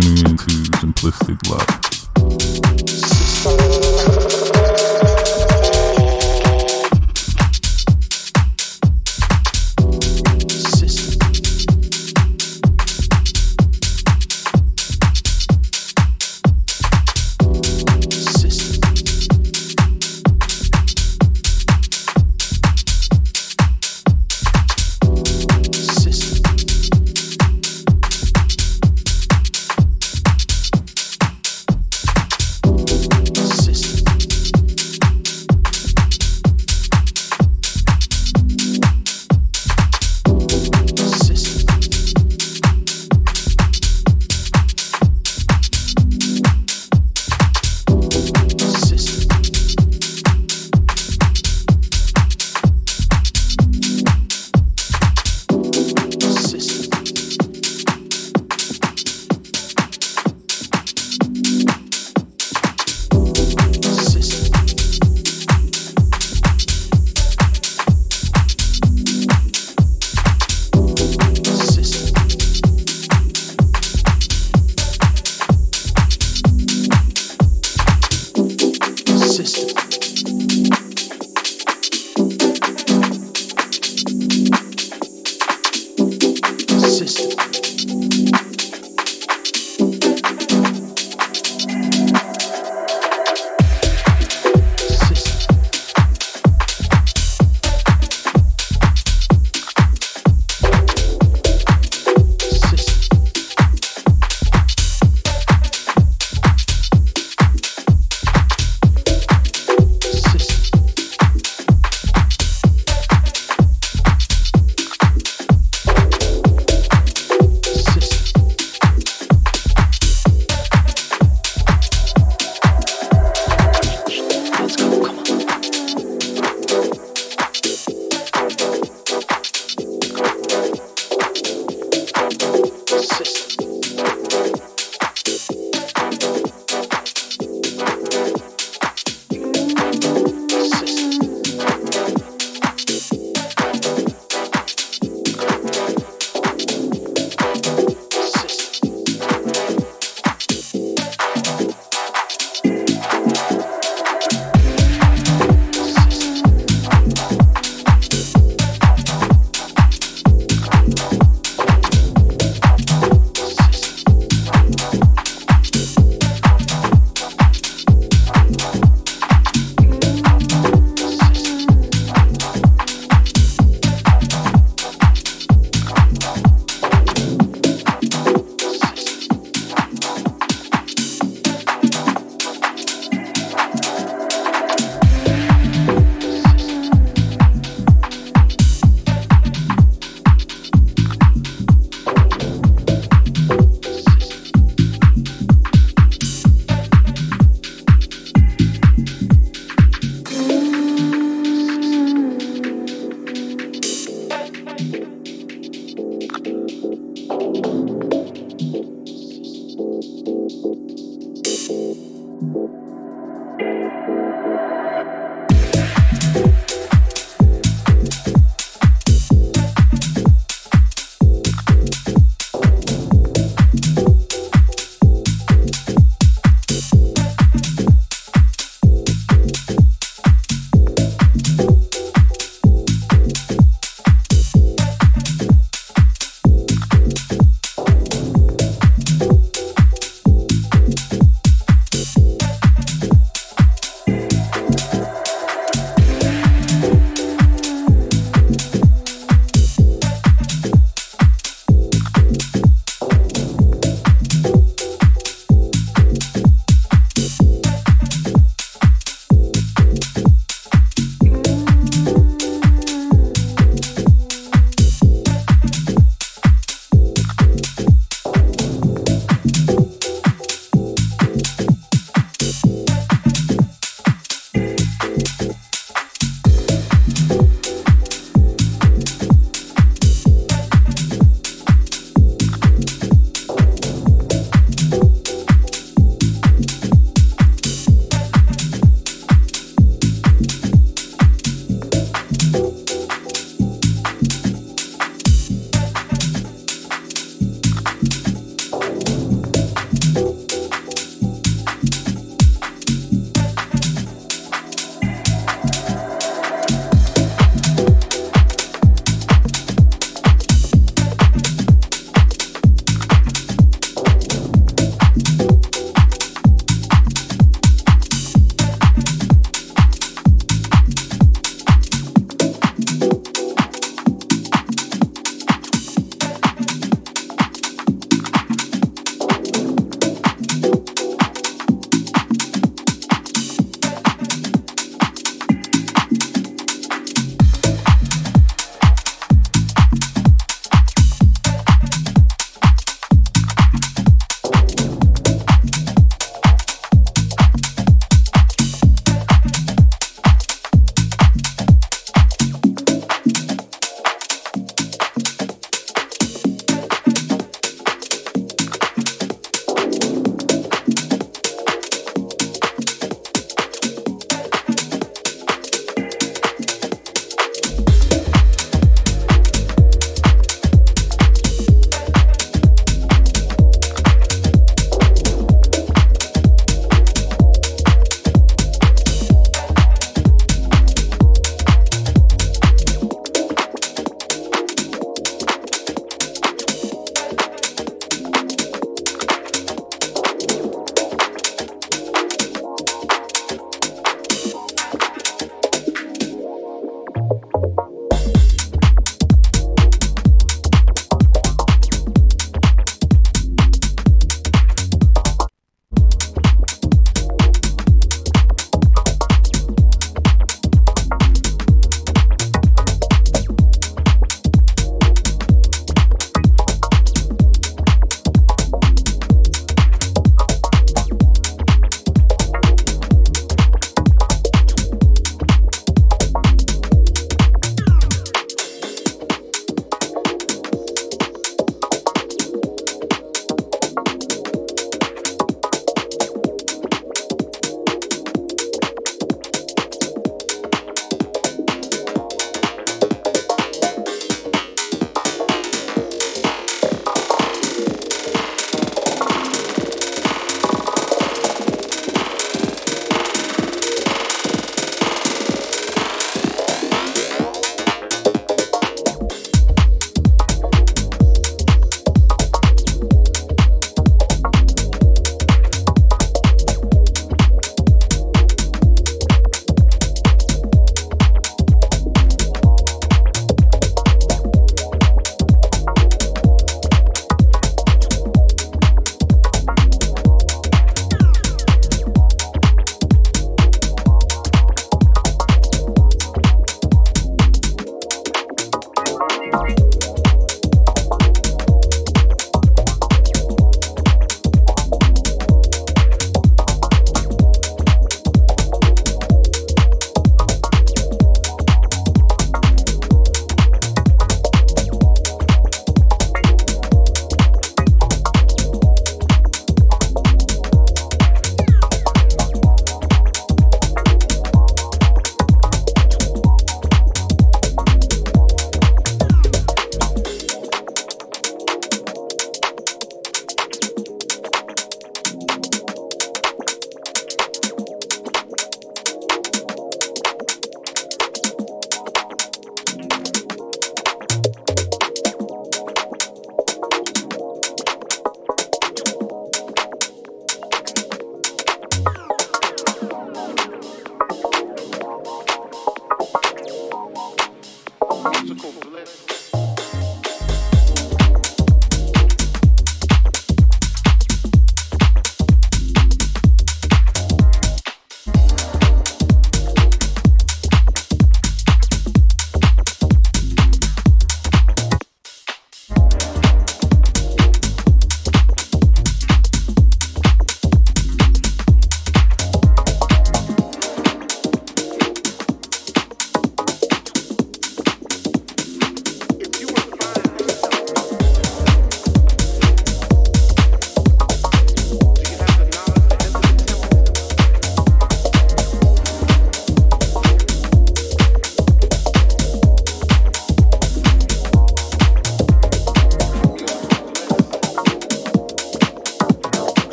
tuning into Simplistic Love.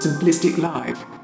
Simplistic Live.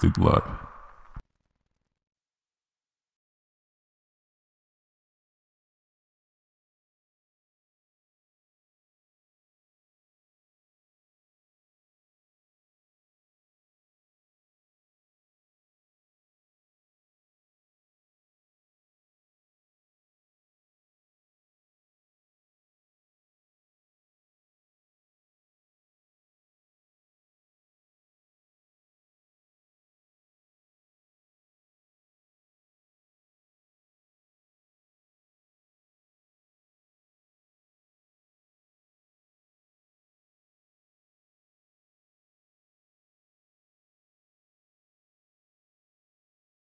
Thanks for